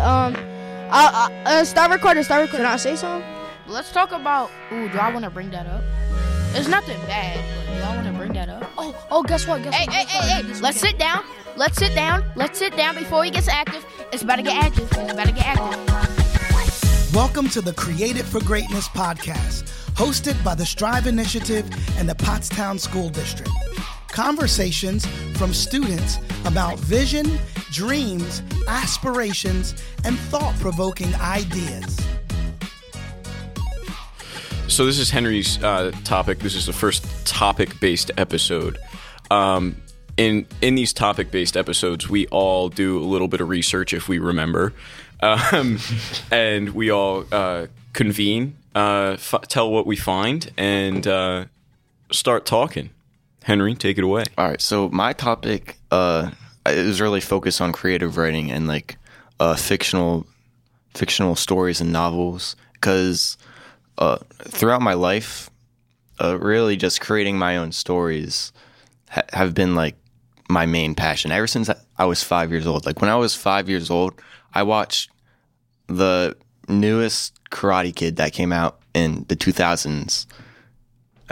um, uh, uh, uh, start recording. Start recording. Can I say something? Let's talk about. Ooh, do I want to bring that up? It's nothing bad, but do I want to bring that up? Oh, oh, guess what? Guess Hey, what? hey, Guess what? hey, hey, Let's Let's sit down. Let's sit down. Let's sit down before he gets active. It's about to get active. It's about to get active. Welcome to the Created for Greatness podcast, hosted by the Strive Initiative and the Pottstown School District. Conversations from students about vision, dreams, aspirations, and thought provoking ideas. So this is Henry's uh, topic. This is the first topic-based episode. Um, in in these topic-based episodes, we all do a little bit of research if we remember, um, and we all uh, convene, uh, f- tell what we find, and uh, start talking. Henry, take it away. All right, so my topic uh, is really focused on creative writing and like uh, fictional fictional stories and novels because uh, throughout my life, uh, really just creating my own stories ha- have been like my main passion ever since I was five years old. Like when I was five years old, I watched the newest Karate Kid that came out in the 2000s,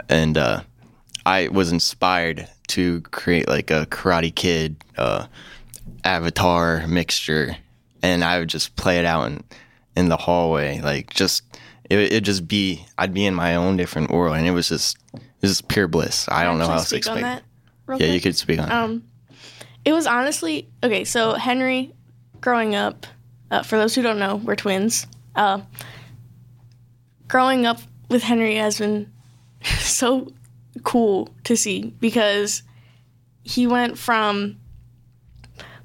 and uh, I was inspired to create like a Karate Kid uh, avatar mixture, and I would just play it out in in the hallway, like just it would just be I'd be in my own different world, and it was just it was just pure bliss. I don't know how else to speak on explain. that. real Yeah, quick? you could speak on. it. Um, it was honestly okay. So Henry, growing up, uh, for those who don't know, we're twins. Uh, growing up with Henry has been so cool to see because he went from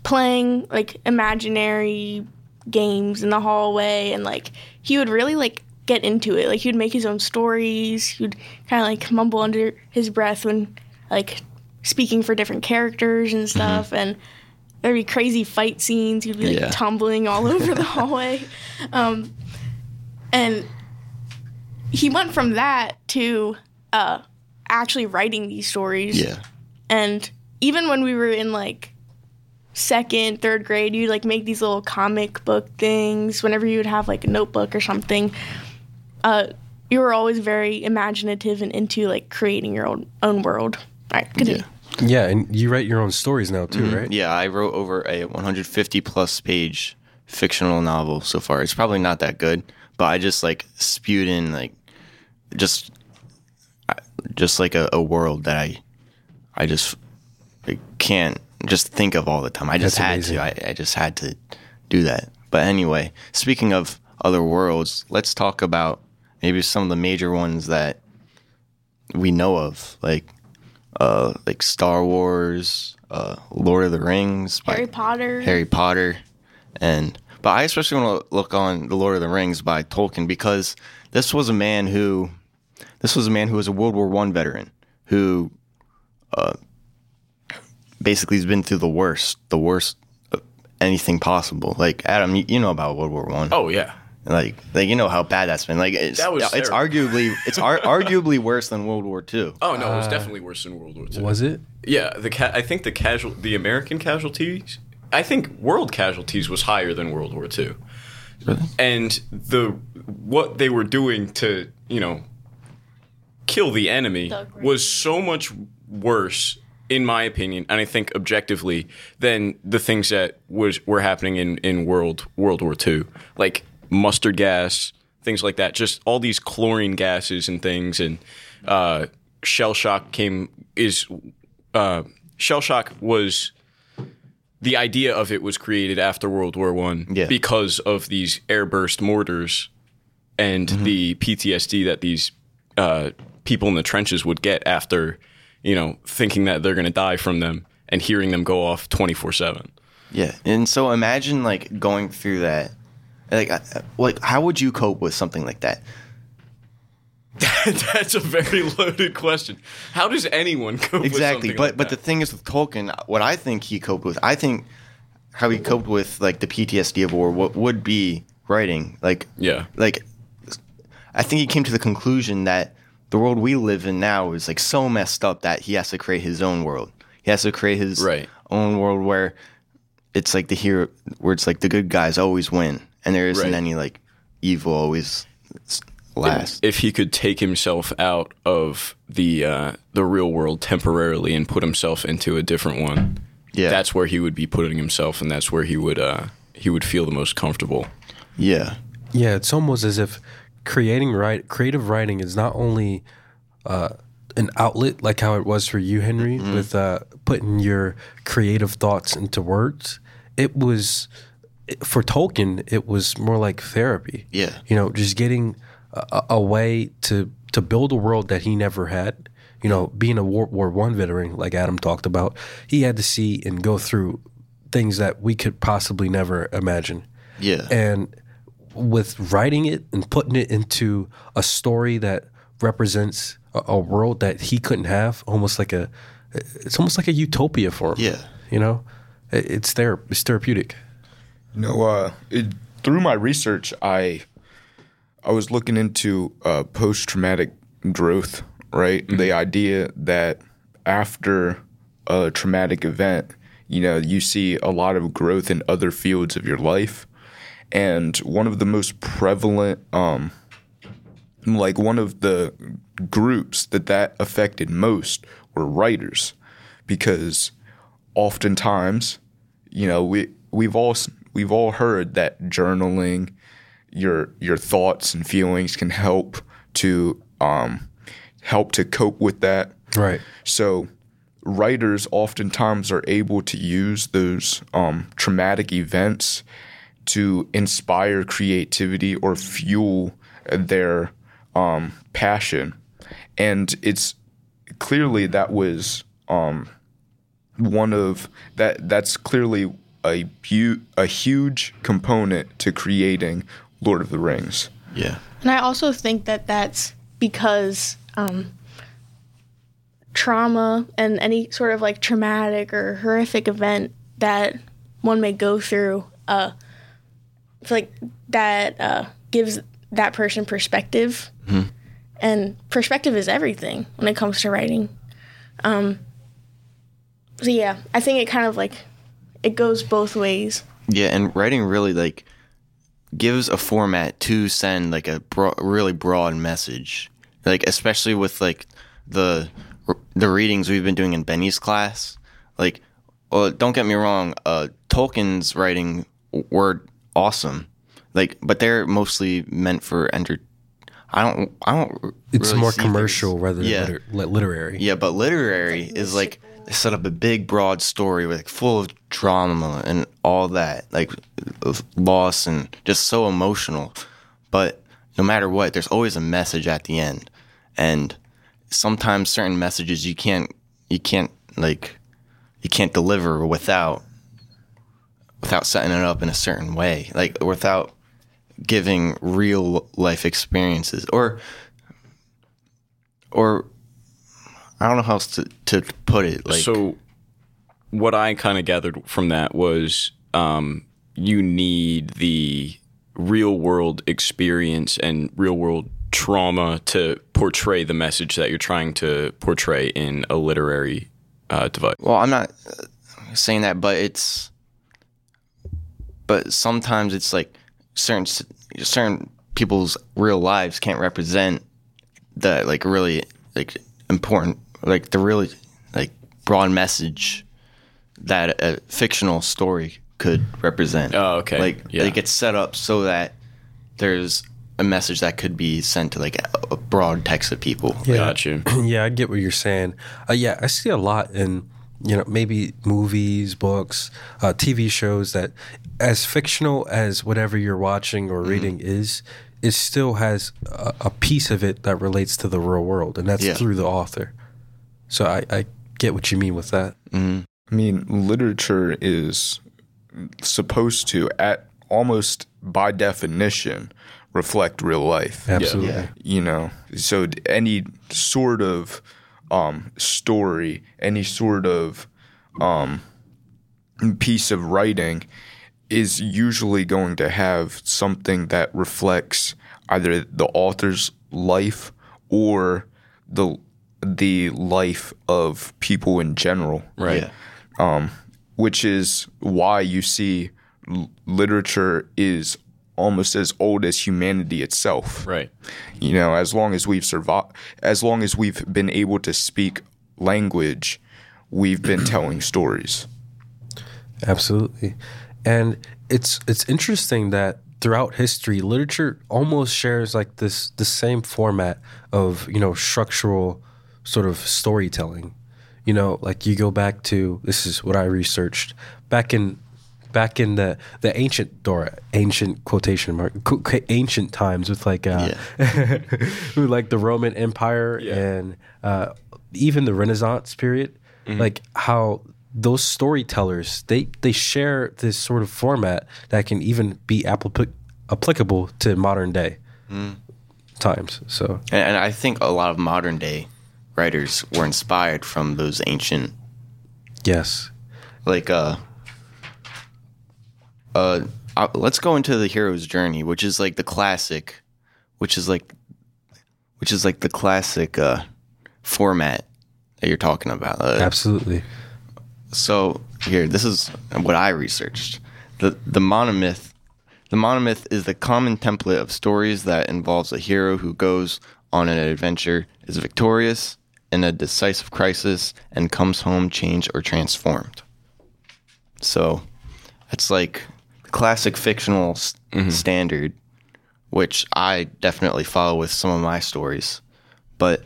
playing like imaginary games in the hallway and like he would really like get into it. Like he would make his own stories. He would kind of like mumble under his breath when like speaking for different characters and stuff. And there'd be crazy fight scenes. He'd be like Yeah. tumbling all over the hallway. Um, and he went from that to uh, actually writing these stories yeah, and even when we were in like second, third grade, you'd like make these little comic book things whenever you would have like a notebook or something. Uh, you were always very imaginative and into like creating your own own world. All right, continue. Yeah, and you write your own stories now too, right? yeah. I wrote over a 150 plus page fictional novel so far. It's probably not that good, but I just like spewed in like just just like a, a world that I I just I can't just think of all the time. I just That's had amazing. to. I, I just had to do that. But anyway, speaking of other worlds, let's talk about maybe some of the major ones that we know of, like uh, like Star Wars, uh, Lord of the Rings, Harry Potter. Harry Potter, and but I especially want to look on the Lord of the Rings by Tolkien because this was a man who this was a man who was a World War One veteran who uh, basically has been through the worst, the worst of anything possible. Like Adam, you, you know about World War One. Oh yeah, Like, like you know how bad that's been. Like, it's That was it's terrible. arguably it's ar- arguably worse than World War Two. Oh no, it was definitely worse than World War II. Was it? Yeah, the ca- I think the casual the American casualties. I think world casualties was higher than World War II. And the what they were doing to you know kill the enemy The was so much worse, in my opinion, and I think objectively, than the things that was were happening in in World World War II, like mustard gas, things like that. Just all these chlorine gases and things, and uh, shell shock came is uh, shell shock was the idea of it was created after World War One Yeah. because of these airburst mortars and the PTSD that these uh, people in the trenches would get after, you know, thinking that they're going to die from them and hearing them go off twenty four seven. Yeah, and so imagine like going through that. Like, uh, like how would you cope with something like that? That's a very loaded question. How does anyone cope Exactly, but like but the thing is with Tolkien, what I think he coped with, I think how he coped with like the PTSD of war, what would be writing, like yeah, like I think he came to the conclusion that the world we live in now is like so messed up that he has to create his own world. He has to create his Right. own world where it's like the hero where it's like the good guys always win, and there isn't Right. any like evil always s- last. if he could take himself out of the uh, the real world temporarily and put himself into a different one, yeah, that's where he would be putting himself, and that's where he would uh, he would feel the most comfortable. yeah, Yeah, it's almost as if creating right creative writing is not only uh, an outlet like how it was for you, Henry, with uh, putting your creative thoughts into words. It was for Tolkien. It was more like therapy. Yeah. you know, just getting a, a way to to build a world that he never had. You know, being a World War One veteran, like Adam talked about, he had to see and go through things that we could possibly never imagine yeah, and with writing it and putting it into a story that represents a, a world that he couldn't have almost like a it's almost like a utopia for him Yeah. you know It- it's there it's therapeutic No, uh, it, through my research, I I was looking into uh, post traumatic growth. Right, the idea that after a traumatic event, you know, you see a lot of growth in other fields of your life, and one of the most prevalent, um, like one of the groups that that affected most were writers, because oftentimes you know we we've all we've all heard that journaling your your thoughts and feelings can help to um help to cope with that. Right. So writers oftentimes are able to use those um, traumatic events to inspire creativity or fuel their um, passion and it's clearly that was um, one of that that's clearly a hu- a huge component to creating Lord of the Rings. yeah, And I also think that that's because um, trauma and any sort of like traumatic or horrific event that one may go through, uh, I feel like that uh, gives that person perspective. And perspective is everything when it comes to writing. Um, so yeah, I think it kind of like it goes both ways. yeah, and writing really like gives a format to send like a bro- really broad message, like especially with like the the readings we've been doing in Benny's class. Like, well, don't get me wrong, uh, Tolkien's writing were awesome, like, but they're mostly meant for enter. I don't. I don't. it's really more see things- commercial rather than Yeah. liter- literary Yeah, but literary is like they set up a big, broad story with like full of drama and all that, like loss and just so emotional. But no matter what, there's always a message at the end, and sometimes certain messages you can't, you can't like, you can't deliver without, without setting it up in a certain way, like without giving real life experiences or or I don't know how else to, to put it. Like, so, what I kind of gathered from that was um, you need the real world experience and real world trauma to portray the message that you're trying to portray in a literary uh, device. well, I'm not saying that, but it's, but sometimes it's like certain certain people's real lives can't represent the like really like important like the really like broad message that a fictional story could represent. Oh, okay. Like Yeah. like it's set up so that there's a message that could be sent to like a, a broad text of people. Yeah. Got you. yeah, I get what you're saying. Uh, yeah, I see a lot in you know maybe movies, books, uh, TV shows that as fictional as whatever you're watching or reading is, it still has a, a piece of it that relates to the real world, and that's Yeah. through the author. So I, I get what you mean with that. I mean, literature is supposed to, at almost by definition, reflect real life. Absolutely. Yeah. You know, so any sort of um, story, any sort of um, piece of writing is usually going to have something that reflects either the author's life or the the life of people in general Right. Yeah. which is why you see literature is almost as old as humanity itself. Right. You know, as long as we've survived, as long as we've been able to speak language, we've been telling stories. Absolutely. And it's it's interesting that throughout history, literature almost shares like this the same format of, you know, structural sort of storytelling. You know, like you go back to this is what I researched back in back in the the ancient or ancient quotation mark qu- ancient times with like uh with like the Roman Empire and uh even the Renaissance period. Like how those storytellers they they share this sort of format that can even be applic- applicable to modern day times. So. And, and I think a lot of modern day writers were inspired from those ancient, yes. Like uh, uh, uh, let's go into the hero's journey, which is like the classic, which is like, which is like the classic uh, format that you're talking about. Uh, absolutely So here, this is what I researched. the The monomyth, the monomyth is the common template of stories that involves a hero who goes on an adventure, is victorious in a decisive crisis, and comes home changed or transformed. So, it's like classic fictional s- mm-hmm. standard, which I definitely follow with some of my stories. But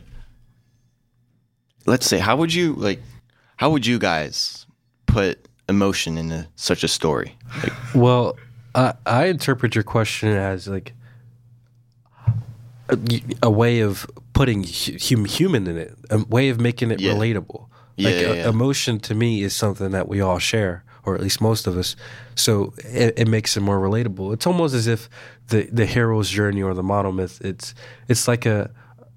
let's say, how would you like? How would you guys put emotion into such a story? Like, Well, I, I interpret your question as like a, a way of putting hum, human in it, a way of making it Yeah. relatable. Like yeah, yeah. emotion to me is something that we all share, or at least most of us. So it, it makes it more relatable. It's almost as if the the hero's journey or the monomyth. It's it's like a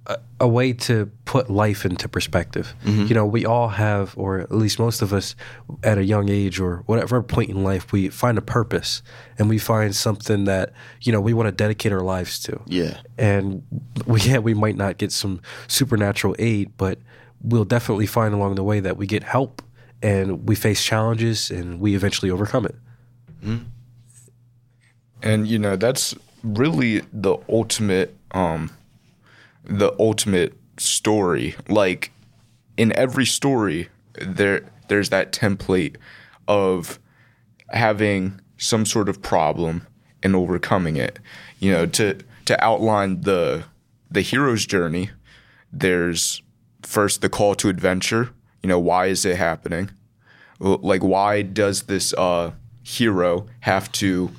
a, a way to put life into perspective. Mm-hmm. You know, we all have, or at least most of us, at a young age or whatever point in life, we find a purpose and we find something that you know we want to dedicate our lives to. yeah, And we, yeah, we might not get some supernatural aid, but we'll definitely find along the way that we get help and we face challenges and we eventually overcome it. and you know that's really the ultimate um the ultimate story. Like in every story there there's that template of having some sort of problem and overcoming it. You know to to outline the the hero's journey there's first the call to adventure you know why is it happening like why does this uh hero have to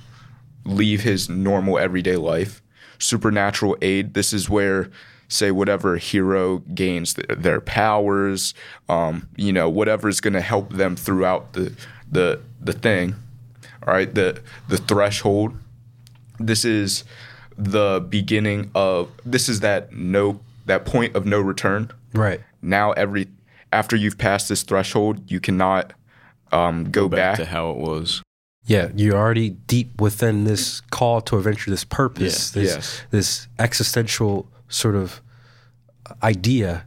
leave his normal everyday life. Supernatural aid. This is where, say, whatever hero gains th- their powers. Um, you know, whatever is going to help them throughout the the the thing. All right, the the threshold. This is the beginning of. This is that no that point of no return. Right. Now every after you've passed this threshold, you cannot um, go, Back back. to how it was. Yeah, you're already deep within this call to adventure, this purpose, Yeah, this yes. this existential sort of idea.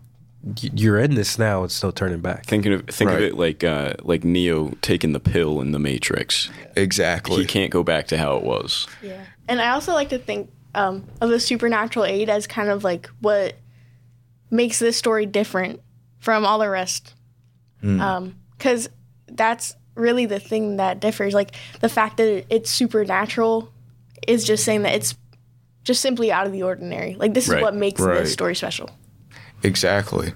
You're in this now; it's no turning back. Thinking of think of it like uh, like Neo taking the pill in the Matrix. exactly. He can't go back to how it was. Yeah. And I also like to think um, of the supernatural aid as kind of like what makes this story different from all the rest. Because that's really the thing that differs. Like the fact that it's supernatural is just saying that it's just simply out of the ordinary. Like this Right. is what makes Right. this story special. Exactly.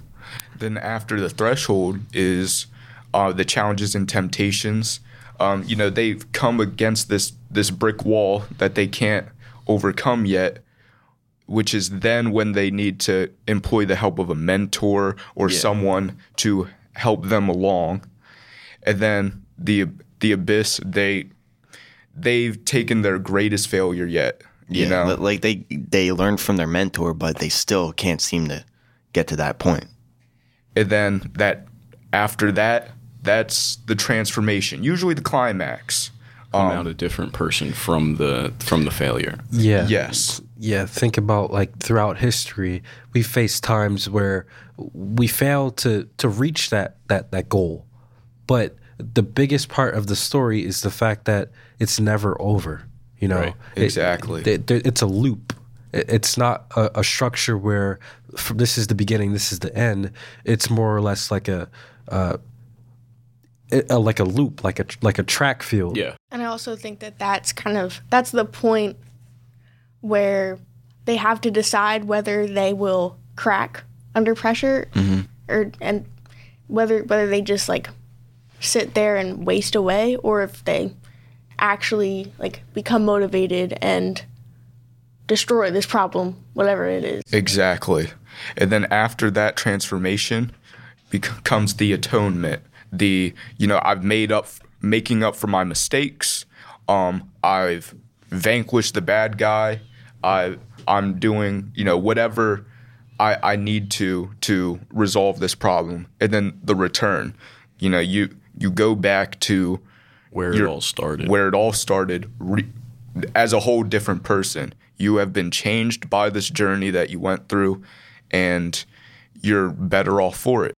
Then after the threshold is uh, the challenges and temptations. Um, you know, they've come against this this brick wall that they can't overcome yet, which is then when they need to employ the help of a mentor or someone to help them along. And then the the abyss, they they've taken their greatest failure yet. You yeah. know, like they they learned from their mentor, but they still can't seem to get to that point. and then that after that that's the transformation usually the climax Come um, out a different person from the from the failure. Yeah. yes Yeah, think about like throughout history, we face times where we fail to to reach that that that goal. But the biggest part of the story is the fact that it's never over. You know, Right. Exactly. it- it- it's a loop. It- It's not a, a structure where f this is the beginning, this is the end. It's more or less like a, uh, a like a loop, like a like a track field. Yeah. And I also think that that's kind of that's the point where they have to decide whether they will crack under pressure or and whether whether they just like sit there and waste away or if they actually like become motivated and destroy this problem whatever it is. Exactly. And then after that transformation becomes the atonement. The you know I've made up making up for my mistakes. Um I've vanquished the bad guy. I I'm doing, you know, whatever I I need to to resolve this problem. And then the return. You know, you you go back to Where it all started. where it all started re- as a whole different person. You have been changed by this journey that you went through, and you're better off for it.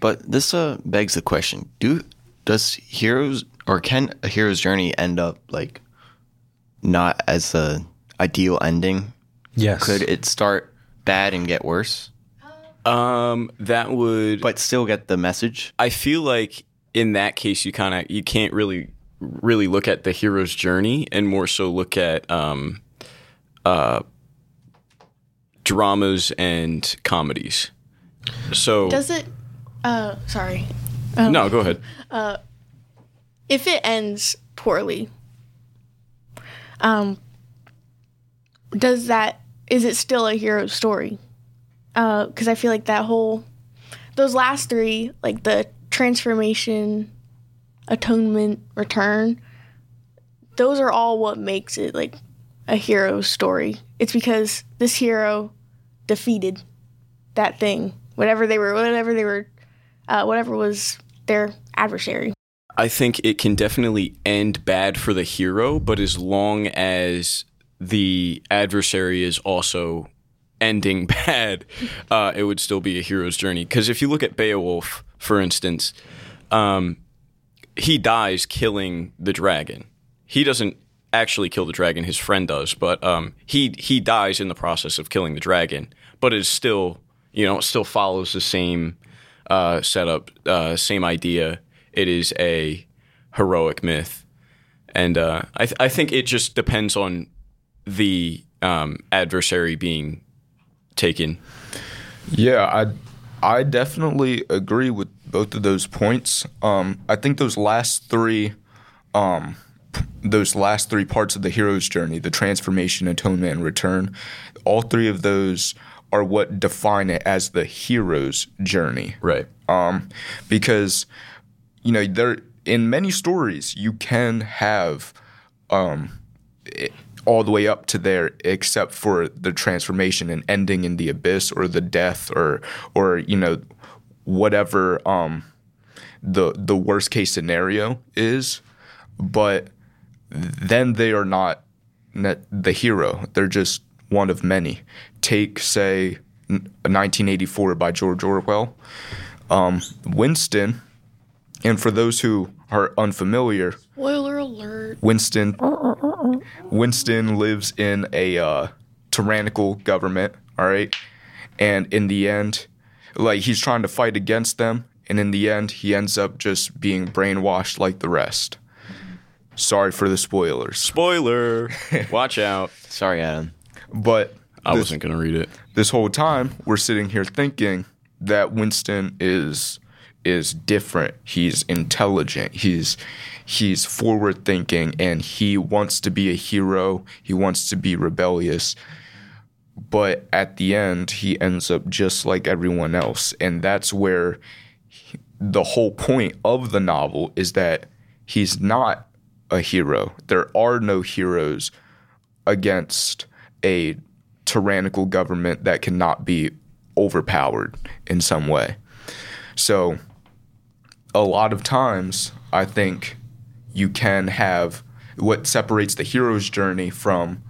But this uh, begs the question: Do does heroes or can a hero's journey end up like not as a ideal ending? Yes. Could it start bad and get worse, um, that would. but still get the message? I feel like in that case, you kind of you can't really really look at the hero's journey and more so look at um, uh, dramas and comedies. So Does it uh sorry. no, go ahead. Uh if it ends poorly, um, does that is it still a hero story? Because I feel like that whole those last three, like the transformation, atonement, return, those are all what makes it like a hero story. It's because this hero defeated that thing, whatever they were, whatever they were, uh, whatever was their adversary. I think it can definitely end bad for the hero, but as long as the adversary is also ending bad, uh, it would still be a hero's journey. Because if you look at Beowulf, for instance, um, he dies killing the dragon. He doesn't actually kill the dragon; his friend does, but um, he he dies in the process of killing the dragon. But it is still, you know, it still follows the same uh, setup, uh, same idea. It is a heroic myth, and uh, I th- I think it just depends on the um, adversary being taken. Yeah, I I definitely agree with both of those points. Um, I think those last three, um, those last three parts of the hero's journey, the transformation, atonement, and return, all three of those are what define it as the hero's journey. Right. um, because you know there in many stories you can have um, all the way up to there except for the transformation and ending in the abyss or the death or or you know whatever um, the the worst case scenario is. But then they are not ne- the hero. They're just one of many. Take say 1984 by George Orwell um, Winston, and for those who are unfamiliar, Spoiler alert. Winston Winston lives in a uh, tyrannical government. All right, and in the end, like he's trying to fight against them, and in the end, he ends up just being brainwashed like the rest. Sorry for the spoilers, Spoiler. Watch out. Sorry, Adam. but I this- wasn't gonna read it. this whole time we're sitting here thinking that Winston is is different. He's intelligent. He's he's forward thinking and he wants to be a hero. He wants to be rebellious. But at the end he ends up just like everyone else and that's where he- the whole point of the novel is that he's not a hero. There are no heroes against a tyrannical government that cannot be overpowered in some way. So, a lot of times, I think you can have what separates the hero's journey from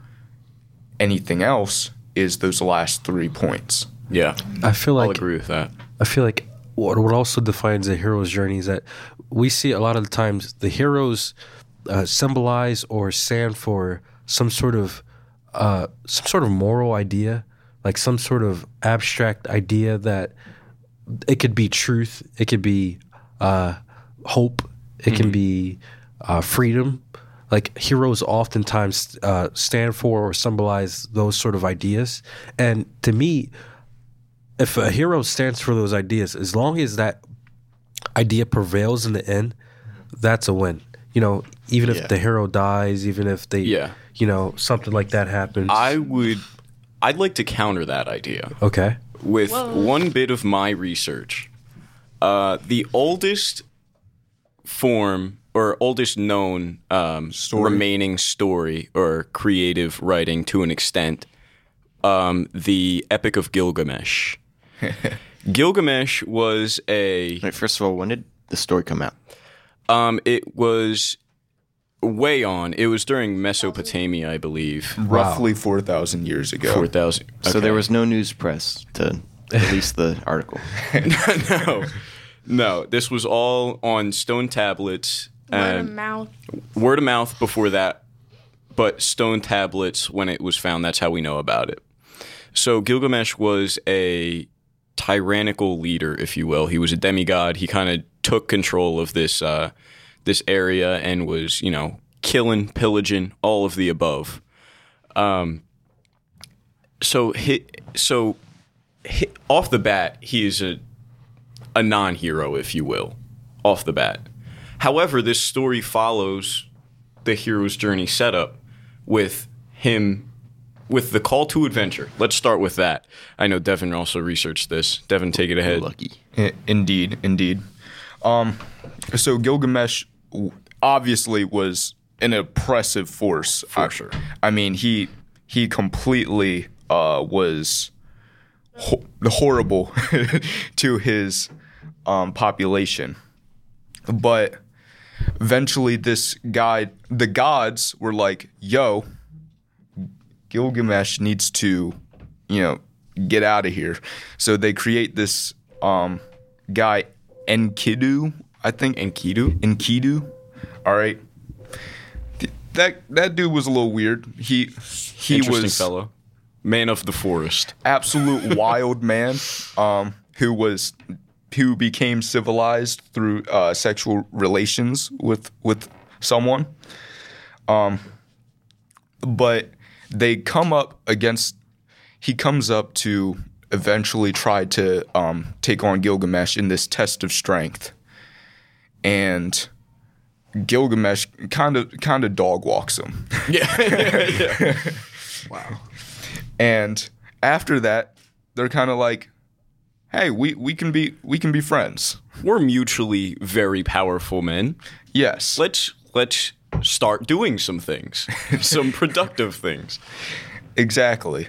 anything else is those last three points. Yeah, I feel like I'll agree with that. I feel like what what also defines a hero's journey is that we see a lot of the times the heroes uh, symbolize or stand for some sort of uh, some sort of moral idea, like some sort of abstract idea that it could be truth, it could be uh, hope, it can be uh, freedom. Like heroes oftentimes uh, stand for or symbolize those sort of ideas, and to me, if a hero stands for those ideas, as long as that idea prevails in the end, that's a win. You know, even if Yeah. the hero dies, even if they, Yeah. you know, something like that happens. I would. I'd like to counter that idea okay. with one bit of my research. Uh, the oldest form or oldest known um, remaining story or creative writing to an extent, um, the Epic of Gilgamesh. Gilgamesh was a Wait, first of all, when did the story come out? um, it was way on. It was during Mesopotamia, I believe. Roughly four thousand years ago. Four thousand. So there was no news press to release the article. no, no. This was all on stone tablets. Word of mouth. word of mouth before that, but stone tablets when it was found. That's how we know about it. So Gilgamesh was a tyrannical leader, if you will. He was a demigod. He kind of took control of this uh, this area and was, you know, killing, pillaging, all of the above. Um, so he, so he, off the bat, he is a a non-hero, if you will, off the bat. However, this story follows the hero's journey setup with him with the call to adventure. Let's start with that. I know Devin also researched this. Devin, take it ahead. Lucky. Indeed, indeed. Um, so Gilgamesh obviously was an oppressive force for sure. I mean, he he completely uh, was ho- horrible to his um, population, but eventually, this guy, the gods, were like, "Yo, Gilgamesh needs to, you know, get out of here." So they create this um, guy Enkidu, I think. Enkidu? Enkidu. All right. Th- That that dude was a little weird. He he Interesting was fellow. Man of the forest. absolute wild man um, who was who became civilized through uh, sexual relations with with someone. Um, but they come up against. He comes up to eventually try to um, take on Gilgamesh in this test of strength, and Gilgamesh kind of kind of dog walks him. Yeah. Wow. And after that, they're kind of like, "Hey, we, we can be we can be friends." We're mutually very powerful men. Yes. Let's let's start doing some things. some productive things. exactly.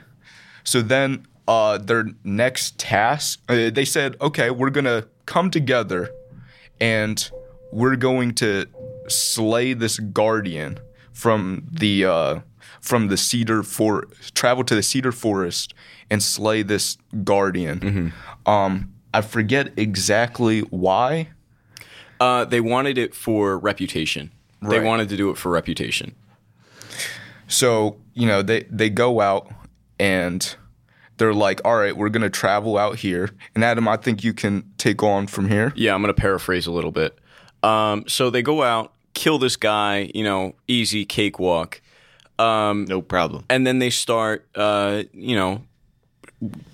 So then, uh, their next task, uh, they said, "Okay, we're gonna come together, and we're going to slay this guardian from the uh, from the cedar for travel to the cedar forest and slay this guardian." Um, I forget exactly why. Uh, they wanted it for reputation. They wanted to do it for reputation. So, you know, they, they go out and they're like, all right, we're going to travel out here. And Adam, I think you can take on from here. Yeah, I'm going to paraphrase a little bit. Um, so they go out, kill this guy, you know, easy cakewalk. Um, No problem. and then they start, uh, you know,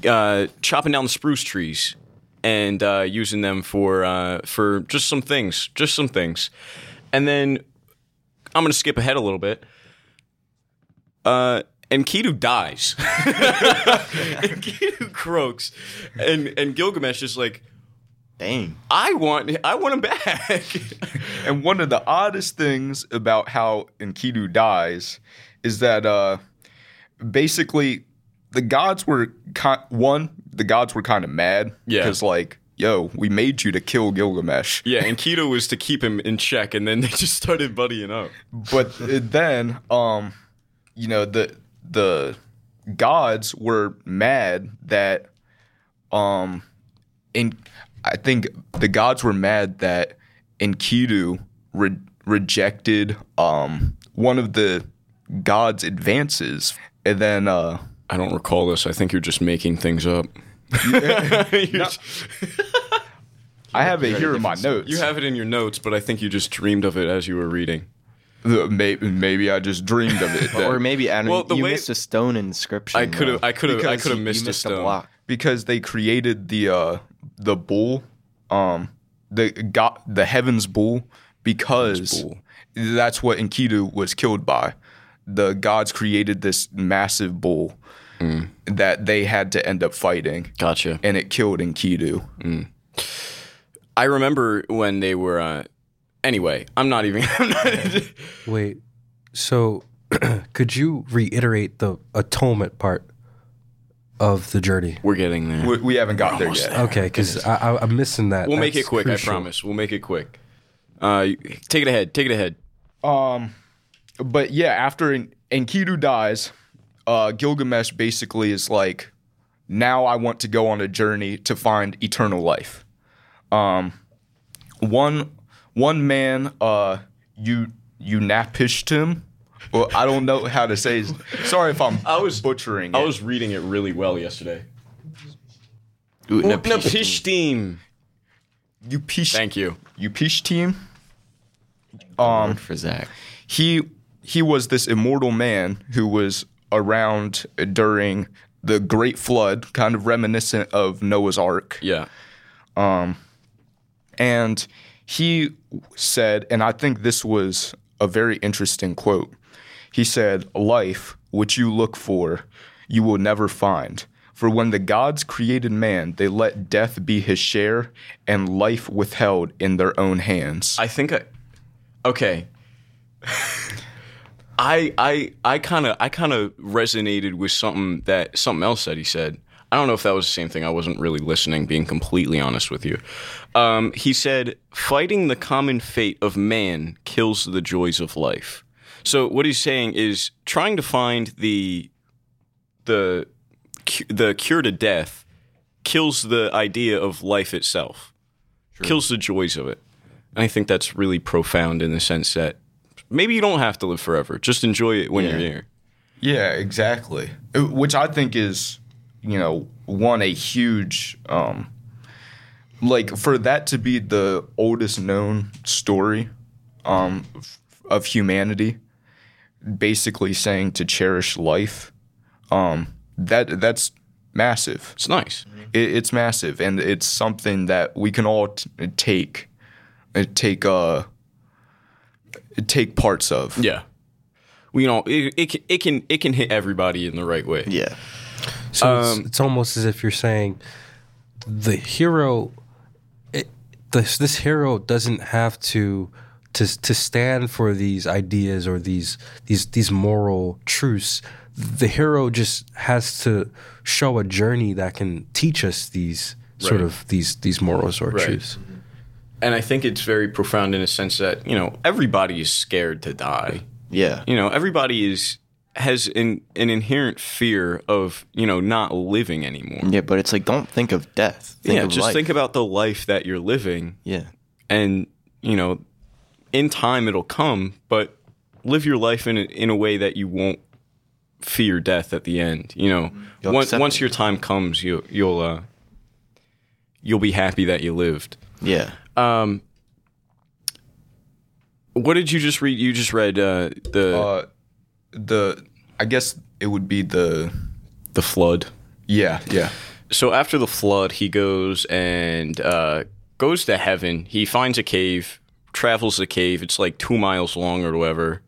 uh, chopping down the spruce trees and uh, using them for uh, for just some things, just some things. And then I'm going to skip ahead a little bit. Uh, Enkidu dies. Enkidu croaks, and and Gilgamesh is like, Dang. I want I want him back. And one of the oddest things about how Enkidu dies is that uh, basically the gods were ki- one, the gods were kind of mad Yeah. because like, yo, we made you to kill Gilgamesh. yeah, Enkidu was to keep him in check, and then they just started buddying up. But then, um, you know, the the gods were mad that, um, in I think the gods were mad that Enkidu re- rejected um, one of the god's advances, and then uh, I don't recall this. I think you're just making things up. You're- I have it here in my notes. You have it in your notes, but I think you just dreamed of it as you were reading. The- maybe, maybe I just dreamed of it. Or then. maybe Adam, Well, the you way- missed a stone inscription. I could have. I could have, I could have You- missed you a missed stone. because they created the uh, the bull, um, the got the heavens bull because bull. that's what Enkidu was killed by. The gods created this massive bull Mm. that they had to end up fighting, Gotcha. and it killed Enkidu. I remember when they were. Uh, anyway, I'm not even. I'm not, Wait, so could you reiterate the atonement part of the journey? we're getting there. We, we haven't got there yet. Okay, because I, I, I'm missing that. we'll make it quick. crucial. I promise. We'll make it quick. Uh, take it ahead. Take it ahead. Um, but yeah, after En- Enkidu dies, uh, Gilgamesh basically is like, now I want to go on a journey to find eternal life. Um, one one man, uh, you you napished him. Well, I don't know how to say. His, sorry if I'm I was- butchering. I it. was reading it really well yesterday. Utnapishtim. Napishtim. you pish Thank you. you pish team. Word for Zack. he he was this immortal man who was around during the Great Flood, kind of reminiscent of Noah's Ark. Yeah. Um, And he said, and I think this was a very interesting quote. He said, Life, which you look for, you will never find. For when the gods created man, they let death be his share and life withheld in their own hands. I think I. Okay. I I I kind of I kind of resonated with something that something else that he said. I don't know if that was the same thing. I wasn't really listening. Being completely honest with you, um, he said, "Fighting the common fate of man kills the joys of life." So what he's saying is trying to find the the the cure to death kills the idea of life itself, kills the joys of it. And I think that's really profound in the sense that maybe you don't have to live forever. Just enjoy it when Yeah. you're here. Yeah, exactly. Uh, Which I think is, you know, one a huge um like for that to be the oldest known story um of humanity basically saying to cherish life um that that's massive. It's nice. It, it's massive and it's something that we can all t- take uh, take uh take parts of. Yeah. You know, it, it can it can it can hit everybody in the right way. Yeah. So Um, it's, it's almost as if you're saying the hero, it, this this hero doesn't have to to to stand for these ideas or these these these moral truths. The hero just has to show a journey that can teach us these sort of these these morals or Right. truths. And I think it's very profound in a sense that, you know, everybody is scared to die. Yeah. You know, everybody is has an an inherent fear of, you know, not living anymore. Yeah, but it's like don't think of death. Think yeah, of just life. think about the life that you're living yeah. and you know in time it'll come but live your life in a, in a way that you won't fear death at the end you know You'll once once your time comes you you'll uh you'll be happy that you lived Yeah. Um what did you just read you just read uh the Uh the I guess it would be the the flood yeah, yeah. so after the flood, he goes and uh, goes to heaven. He finds a cave, travels the cave. It's like two miles long or whatever,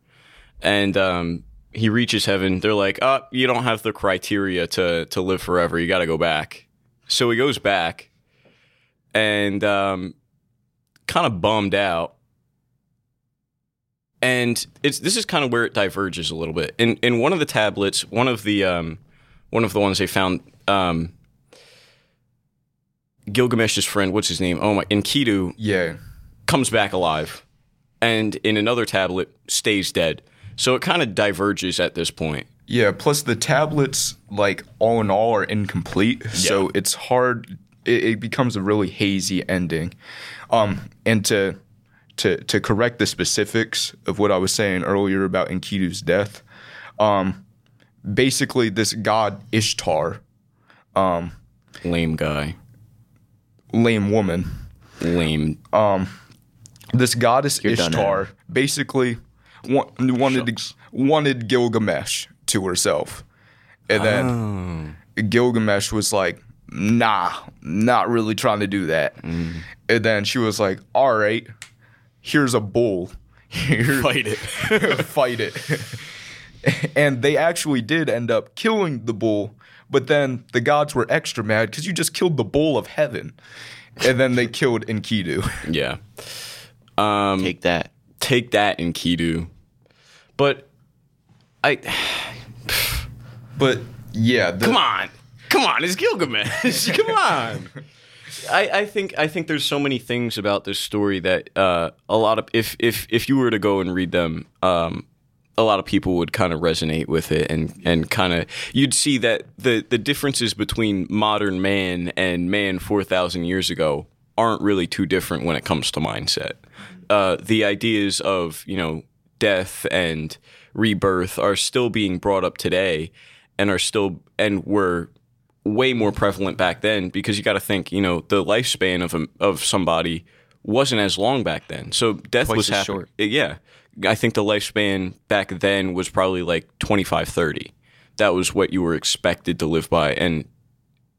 and um, he reaches heaven. They're like, "Oh, you don't have the criteria to to live forever. You got to go back." So he goes back, and um, kind of bummed out. And it's this is kind of where it diverges a little bit. In in one of the tablets, one of the um, one of the ones they found. Um, Gilgamesh's friend, what's his name? Oh my, Enkidu Yeah. comes back alive, and in another tablet stays dead. So it kind of diverges at this point. Yeah, plus the tablets, like all in all, are incomplete. So it's hard. It, it becomes a really hazy ending. Um, and to to to correct the specifics of what I was saying earlier about Enkidu's death. Um, basically, this god Ishtar, Lame guy. lame woman, Lame. this goddess done, Ishtar basically wa- wanted wanted Gilgamesh to herself, and then Gilgamesh was like, "Nah, not really trying to do that." And then she was like, "All right, here's a bull, Here- Fight it. fight it." and they actually did end up killing the bull, but then the gods were extra mad because you just killed the bull of heaven, and then they killed Enkidu. yeah. Um, Take that. take that, Enkidu. But I But yeah, the, come on, come on, it's Gilgamesh. come on. I, I think I think there's so many things about this story that uh, a lot of if if if you were to go and read them, um, a lot of people would kind of resonate with it and and kind of you'd see that the the differences between modern man and man four thousand years ago aren't really too different when it comes to mindset. Uh, the ideas of you know death and rebirth are still being brought up today and are still and were way more prevalent back then because you got to think, you know, the lifespan of a, of somebody wasn't as long back then. So death Twice was as happening. short. Yeah. I think the lifespan back then was probably like 25 30. That was what you were expected to live by and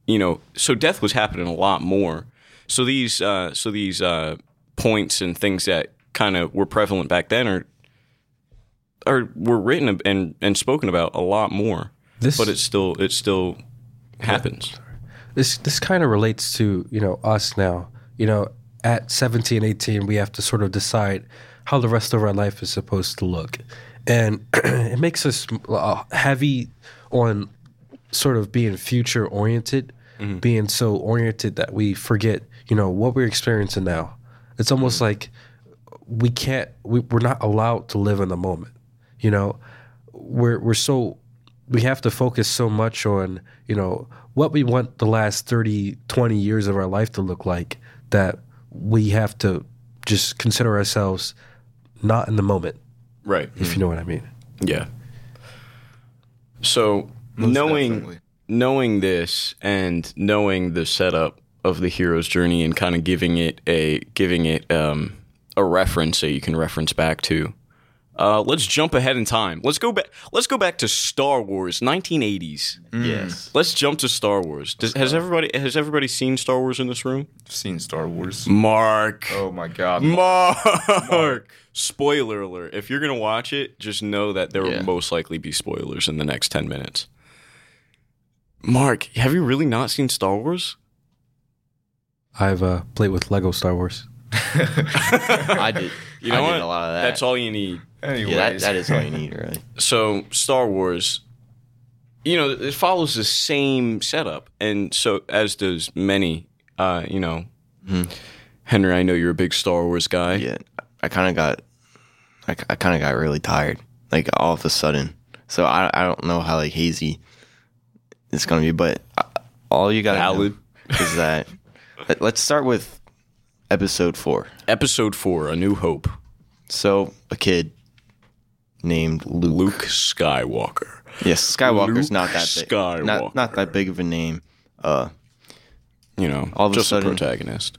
you know, so death was happening a lot more. So these uh so these uh points and things that kind of were prevalent back then are are were written and and spoken about a lot more. This- but it's still it still happens. this this kind of relates to you know us now. You know at 17 18 we have to sort of decide how the rest of our life is supposed to look. And it makes us uh, heavy on sort of being future oriented being so oriented that we forget you know what we're experiencing now. It's almost like we can't we, we're not allowed to live in the moment. You know we're we're so we have to focus so much on you know what we want the last 30 20 years of our life to look like that we have to just consider ourselves not in the moment Right. if you know what i mean Yeah. So knowing definitely. knowing this and knowing the setup of the hero's journey and kind of giving it a giving it um, a reference that you can reference back to. Uh, let's jump ahead in time. Let's go back. Let's go back to Star Wars, 1980s. Yes. Let's jump to Star Wars. Does, has everybody has everybody seen Star Wars in this room? I've seen Star Wars. Mark. Oh my god. Mark. Spoiler alert. If you're going to watch it, just know that there Yeah. will most likely be spoilers in the next 10 minutes. Mark, have you really not seen Star Wars? i've uh, played with lego star wars I did. You know I what? did a lot of that. That's all you need. Anyways, Yeah, that, that is all you need, really. So, Star Wars, you know, it follows the same setup. And so, as does many, uh, you know, Henry, I know you're a big Star Wars guy. Yeah, I kind of got, I, I kind of got really tired, like all of a sudden. So I, I don't know how like hazy it's gonna be, but uh, all you got Valid. is that. Let's start with episode four. Episode four, A New Hope. So a kid named Luke. Luke Skywalker. Yes, Skywalker's Luke not that big. Skywalker. Not not that big of a name. Uh, You know, All of a just a sudden- protagonist.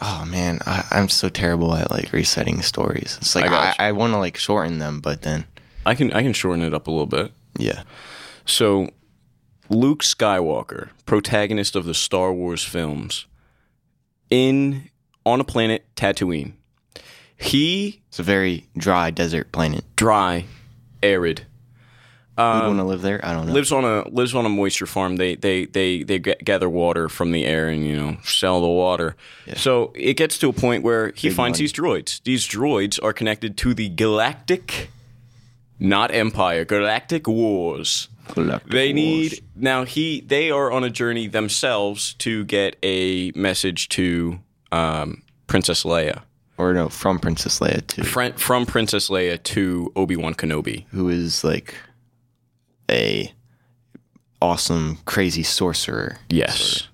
oh man, I, I'm so terrible at like reciting stories. It's like I I. I, want to like shorten them, but then I can I can shorten it up a little bit. yeah, So, Luke Skywalker, protagonist of the Star Wars films, in on a planet Tatooine. He it's a very dry desert planet. dry, arid. Who'd um, want to live there? I don't know. Lives on a lives on a moisture farm. They they they they g- gather water from the air and you know sell the water. So it gets to a point where he Big finds money. these droids. These droids are connected to the galactic, not empire, galactic wars. They need now he they are on a journey themselves to get a message to um, Princess Leia. or no, from Princess Leia too, Fr- from Princess Leia to Obi Wan Kenobi. who is like a awesome crazy sorcerer. Yes.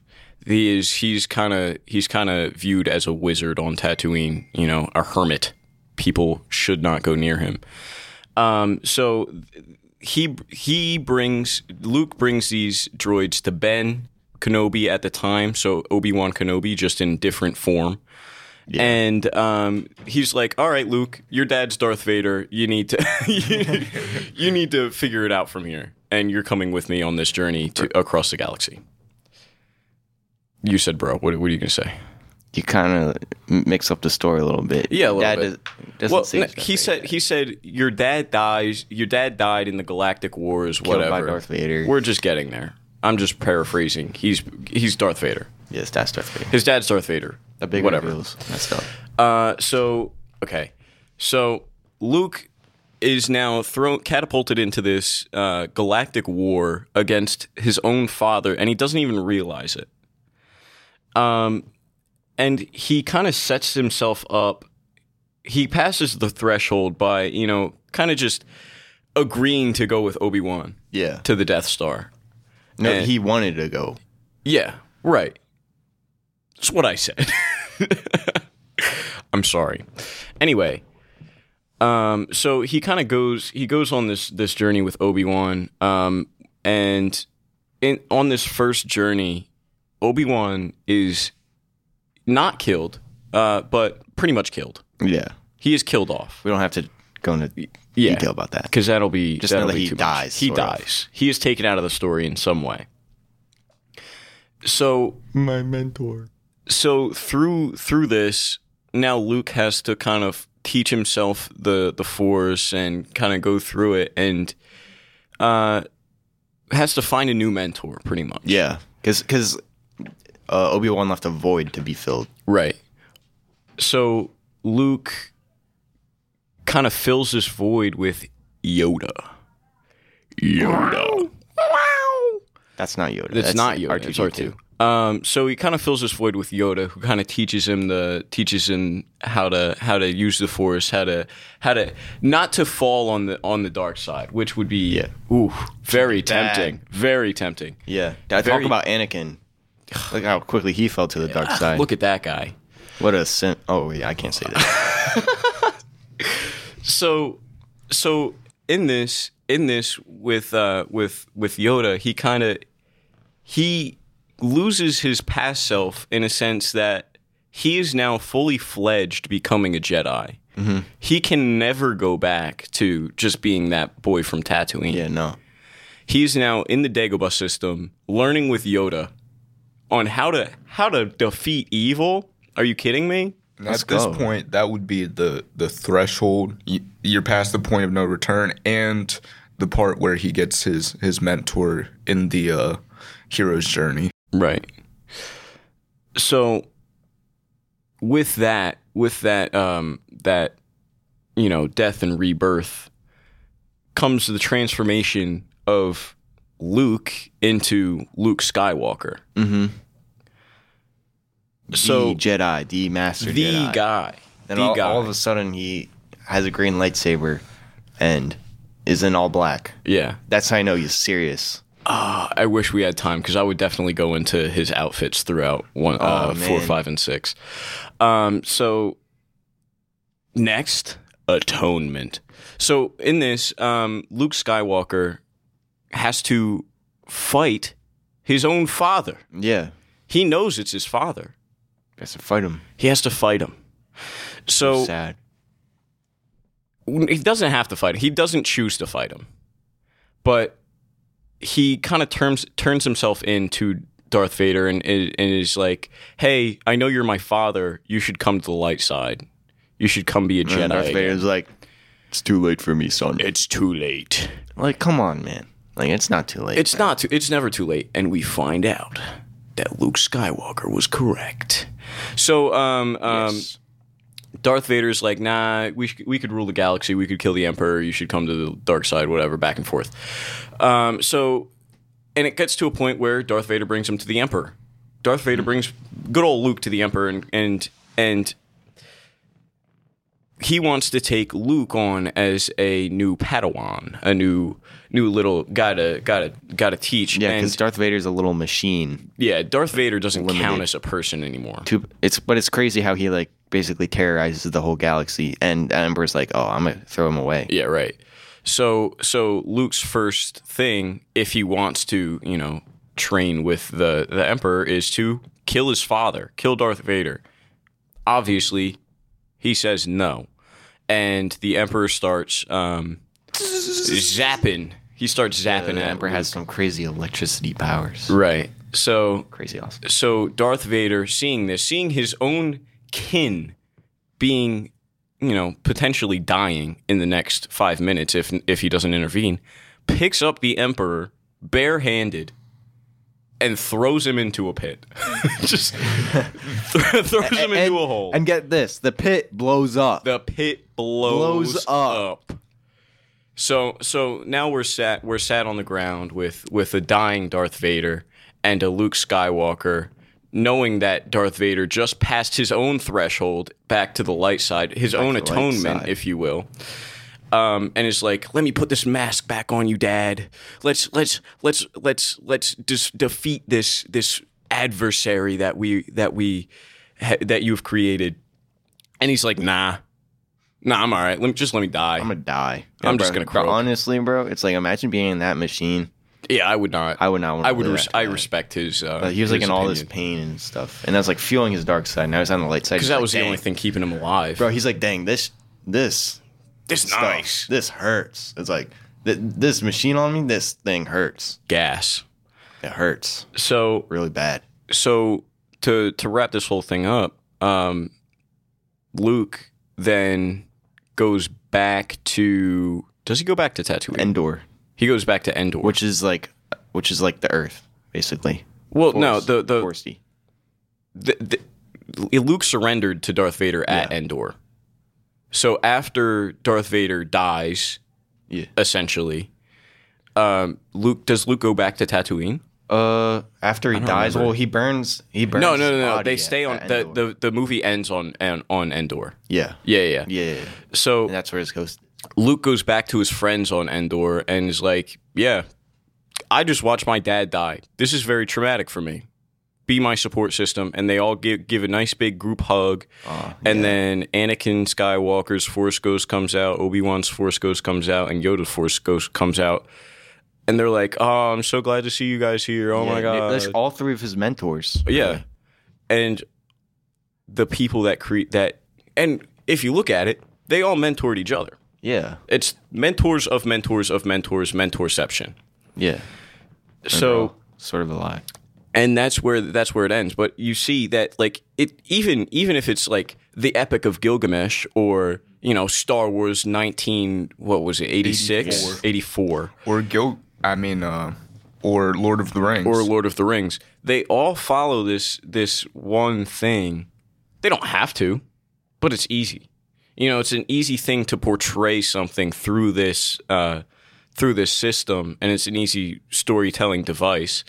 he is he's kind of he's kind of viewed as a wizard on Tatooine. You know, a hermit. People should not go near him. Um, so he he brings Luke brings these droids to Ben Kenobi at the time. So Obi Wan Kenobi, just in different form. And um, he's like, "All right, Luke, your dad's Darth Vader. You need to you, you need to figure it out from here, and you're coming with me on this journey to across the galaxy." You said, "Bro, what, what are you gonna say?" You kind of mix up the story a little bit. Yeah, a little Dad bit. Does, Well, no, he said he said your dad dies. Your dad died in the Galactic Wars. Killed by Whatever. Darth Vader. We're just getting there. I'm just paraphrasing. He's he's Darth Vader. yes, that's Darth Vader. His dad's Darth Vader. The big whatever. reveals. That's stuff. Uh, so okay, so Luke is now thrown catapulted into this uh, galactic war against his own father, and he doesn't even realize it. Um, and he kind of sets himself up. He passes the threshold by you know kind of just agreeing to go with Obi Wan Yeah. to the Death Star. No, and- he wanted to go. Yeah, right. That's what I said. I'm sorry. Anyway, um, so he kind of goes he goes on this this journey with Obi Wan, um, and in on this first journey, Obi Wan is not killed, uh, but pretty much killed. Yeah. He is killed off. We don't have to go into Yeah. detail about that. because that'll be Just that'll know that be he too much. dies, He sort of. dies. He is taken out of the story in some way. So My mentor. so through through this, now Luke has to kind of teach himself the the Force and kind of go through it, and uh, has to find a new mentor, pretty much. Yeah, Cuz because uh, Obi Wan left a void to be filled. Right. So Luke kind of fills this void with Yoda. Yoda. That's not Yoda. It's not Yoda. R2D2. It's R two. Um, so he kind of fills this void with Yoda, who kind of teaches him the teaches him how to how to use the Force, how to how to not to fall on the on the dark side, which would be Yeah. ooh, very Bad. tempting, very tempting. Yeah. I Very- talk about Anakin. Look how quickly he fell to the dark side. Look at that guy. what a sin. Oh yeah, I can't say that. so so in this in this with uh with with Yoda, he kind of he loses his past self in a sense that he is now fully fledged becoming a Jedi. He can never go back to just being that boy from Tatooine. yeah, no. He's now in the Dagobah system, learning with Yoda on how to how to defeat evil. Are you kidding me? Let's at this point, that would be the the threshold. You- You're past the point of no return, and the part where he gets his his mentor in the uh, hero's journey. Right. So with that, with that, um, that you know, death and rebirth comes the transformation of Luke into Luke Skywalker. Mm-hmm. So the Jedi, the Master the Jedi. guy, Then the all, guy, all of a sudden he has a green lightsaber and is in all black. yeah. That's how I know he's serious. Ah, I wish we had time because I would definitely go into his outfits throughout one, uh, Oh, four, five, and six. Um, so next, atonement. So in this, um, Luke Skywalker has to fight his own father. Yeah. He knows it's his father. Has to fight him. He has to fight him. So Sad. he doesn't have to fight. He doesn't choose to fight him, but he kind of turns turns himself into Darth Vader and, and is like, "Hey, I know you're my father. You should come to the light side. You should come be a Jedi." And Darth. Vader's like, it's too late for me, son. It's too late. Like, come on, man. Like, it's not too late. It's not. Too, it's never too late, and we find out that Luke Skywalker was correct. So, um, um, Yes. Darth Vader's like, nah, we sh- we could rule the galaxy. We could kill the Emperor. You should come to the dark side. Whatever, back and forth. Um, so, and it gets to a point where Darth Vader brings him to the Emperor. Darth Vader brings good old Luke to the Emperor, and and and he wants to take Luke on as a new Padawan, a new new little guy to gotta gotta teach. Yeah, because Darth Vader's a little machine. yeah, Darth Vader doesn't Limited. count as a person anymore. Too, it's but it's crazy how he like basically terrorizes the whole galaxy, and Emperor's like, oh, I'm gonna throw him away. Yeah, right. So so Luke's first thing, if he wants to, you know, train with the the Emperor, is to kill his father, kill Darth Vader. Obviously, he says no, and the Emperor starts um, zapping. He starts zapping The at Emperor has some crazy electricity powers. right. So Crazy awesome. so Darth Vader, seeing this, seeing his own kin being, you know, potentially dying in the next five minutes if if he doesn't intervene, picks up the Emperor barehanded and throws him into a pit. Just th- throws him into a hole. And get this, the pit blows up. the pit blows, Blows up. up. So so now we're sat we're sat on the ground with with a dying Darth Vader and a Luke Skywalker, knowing that Darth Vader just passed his own threshold back to the light side, his own the light atonement, if you will. Um, and it's like, let me put this mask back on you, Dad. Let's let's let's let's let's just defeat this this adversary that we that we ha- that you've created. And he's like, nah, nah, I'm all right. Let me just let me die. I'm gonna die. I'm just gonna Bro, croak. honestly, bro, it's like imagine being in that machine. yeah, I would not. I would not want. I would. Res- I respect his. Uh, he was like in all this pain and stuff, and that's like fueling his dark side. Now he's on the light side. because that like, was the only thing keeping him alive. Bro, he's like, dang, this, this, this stuff, nice this hurts. It's like th- this machine on me. This thing hurts. gas. It hurts So really bad. so to to wrap this whole thing up, um, Luke then goes back to. Does he go back to Tatooine? Endor, he goes back to Endor. which is like, which is like the Earth, basically. well, no, Force- the the, Forcey. the, the Luke surrendered to Darth Vader at. Endor. So after Darth Vader dies, Yeah. essentially, um, Luke does Luke go back to Tatooine? Uh, after he dies, remember. well, he burns. He burns. No, no, no, no. They stay on the, the the movie ends on on, on Endor. yeah, Yeah, yeah. yeah, yeah. So And that's where his ghost. Luke goes back to his friends on Endor and is like, "Yeah, I just watched my dad die. This is very traumatic for me. Be my support system." And they all give give a nice big group hug. and then Anakin Skywalker's Force Ghost comes out, Obi Wan's Force Ghost comes out, and Yoda's Force Ghost comes out. And they're like, "Oh, I'm so glad to see you guys here. Oh my god!" That's all three of his mentors. Yeah. And the people that create that and if you look at it, they all mentored each other. Yeah, It's mentors of mentors of mentors, mentorception. yeah. So sort of a lie. And that's where that's where it ends. But you see that like it even even if it's like the Epic of Gilgamesh or you know Star Wars 19 what was it 86 84 or Gil. I mean, uh, or Lord of the Rings, or Lord of the Rings, they all follow this this one thing. They don't have to, but it's easy. You know, it's an easy thing to portray something through this uh, through this system, and it's an easy storytelling device.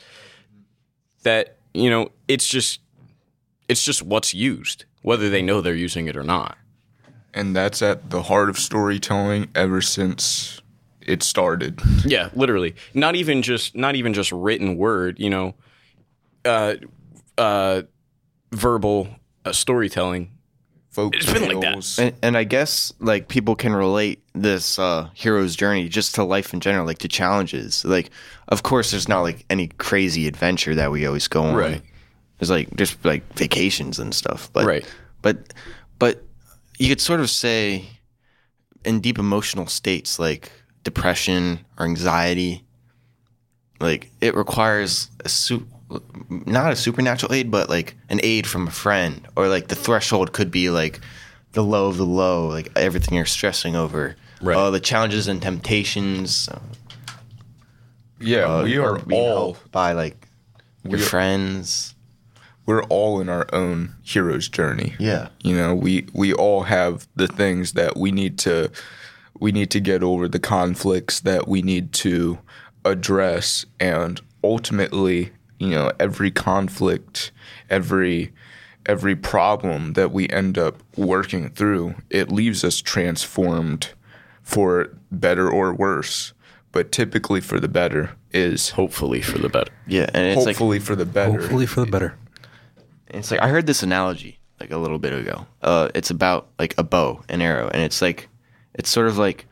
That you know, it's just it's just what's used, whether they know they're using it or not. and that's at the heart of storytelling ever since it started. Yeah, literally. Not even just not even just written word, you know, uh uh verbal uh, storytelling. Folk It's been like that. And, and I guess like people can relate this uh, hero's journey just to life in general, like to challenges. Like, of course, there's not like any crazy adventure that we always go on. Right. There's like just like vacations and stuff. But Right. But but you could sort of say in deep emotional states like depression or anxiety, like it requires a su- not a supernatural aid, but like an aid from a friend, or like the threshold could be like the low of the low, like everything you're stressing over, Right. Uh, the challenges and temptations. uh, yeah, we are all by like your We are- friends. we're all in our own hero's journey. Yeah. You know, we we all have the things that we need to we need to get over the conflicts that we need to address and ultimately, you know, every conflict, every every problem that we end up working through, it leaves us transformed for better or worse, but typically for the better is Hopefully for the better. Yeah, and it's like hopefully for the better. Hopefully for the better. It's like I heard this analogy like a little bit ago. Uh, it's about like a bow, an arrow, and it's like it's sort of like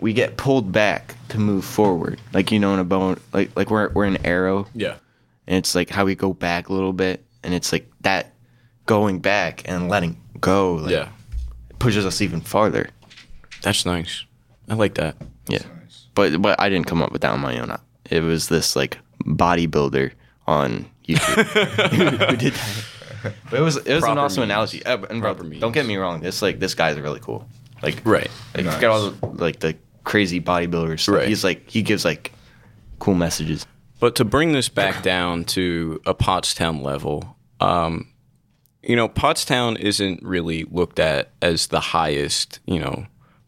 we get pulled back to move forward. Like you know, in a bow, like like we're we're an arrow, Yeah. And it's like how we go back a little bit, and it's like that going back and letting go, like, Yeah. pushes us even farther. That's nice. I like that. Yeah, but but I didn't come up with that on my own. It was this like bodybuilder on YouTube who, who did that. But it was it was an awesome memes. analogy. Uh, and bro, don't get me wrong. This like this guy's really cool. Like Right. like he's got all the, like the crazy bodybuilder stuff. Right. He's like he gives like cool messages. But to bring this back down to a Pottstown level, um, you know, Pottstown isn't really looked at as the highest, you know,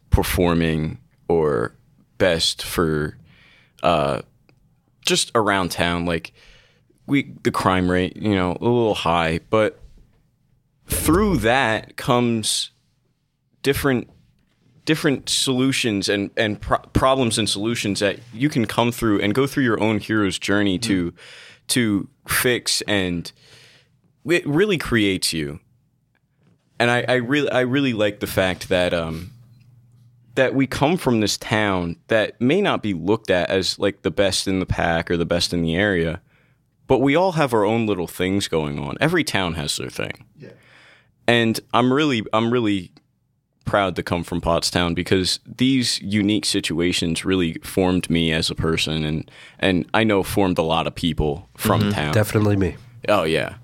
performing or best for uh, just around town. Like we, the crime rate, you know, a little high, but through that comes different different solutions and and pro- problems and solutions that you can come through and go through your own hero's journey to to fix and it really creates you. And I, I really I really like the fact that um that we come from this town that may not be looked at as like the best in the pack or the best in the area but we all have our own little things going on. Every town has their thing. Yeah. and I'm really I'm really proud to come from Pottstown because these unique situations really formed me as a person and and I know formed a lot of people from mm-hmm. town. Definitely me. Oh yeah.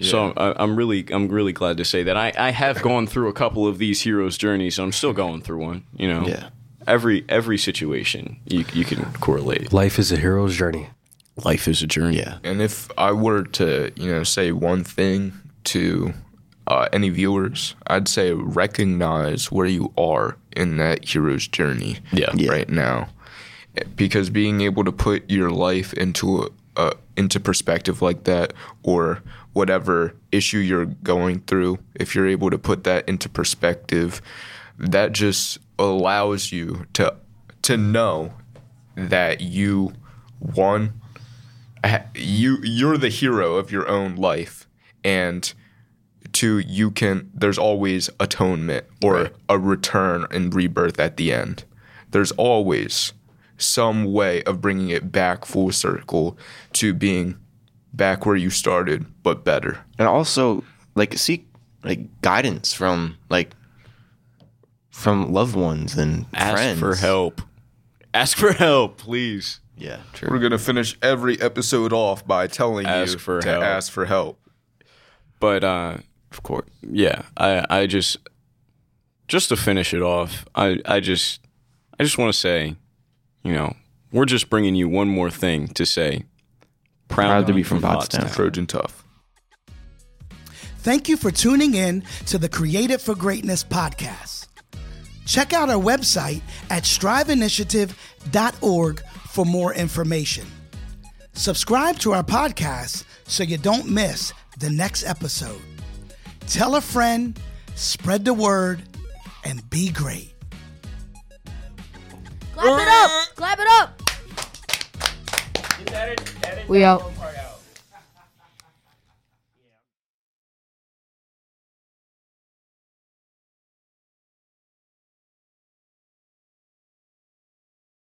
So I, I'm really I'm really glad to say that I, I have gone through a couple of these heroes' journeys. I'm still going through one. You know. Yeah. Every every situation you you can correlate. Life is a hero's journey. Life is a journey. Yeah. And if I were to, you know, say one thing to uh, any viewers, I'd say recognize where you are in that hero's journey Yeah. Yeah. right now. Because being able to put your life into a, a, into perspective like that, or whatever issue you're going through, if you're able to put that into perspective, that just allows you to to know that you one you you're the hero of your own life and two you can there's always atonement or Right. a return and rebirth at the end there's always some way of bringing it back full circle to being back where you started but better and also like seek like guidance from like from loved ones and Ask friends for help. Ask for help, please. Yeah, we're gonna finish every episode off by telling Ask you for to help. ask for help But uh Of course. yeah, I I just just to finish it off, I I just I just want to say, you know, we're just bringing you one more thing to say. Proud, Proud to be from Pottstown. trojan tough Thank you for tuning in to the Creative for Greatness podcast. Check out our website at striveinitiative.org for more information. Subscribe to our podcast so you don't miss the next episode. Tell a friend, spread the word, and be great. Clap it up! Clap it up! We out.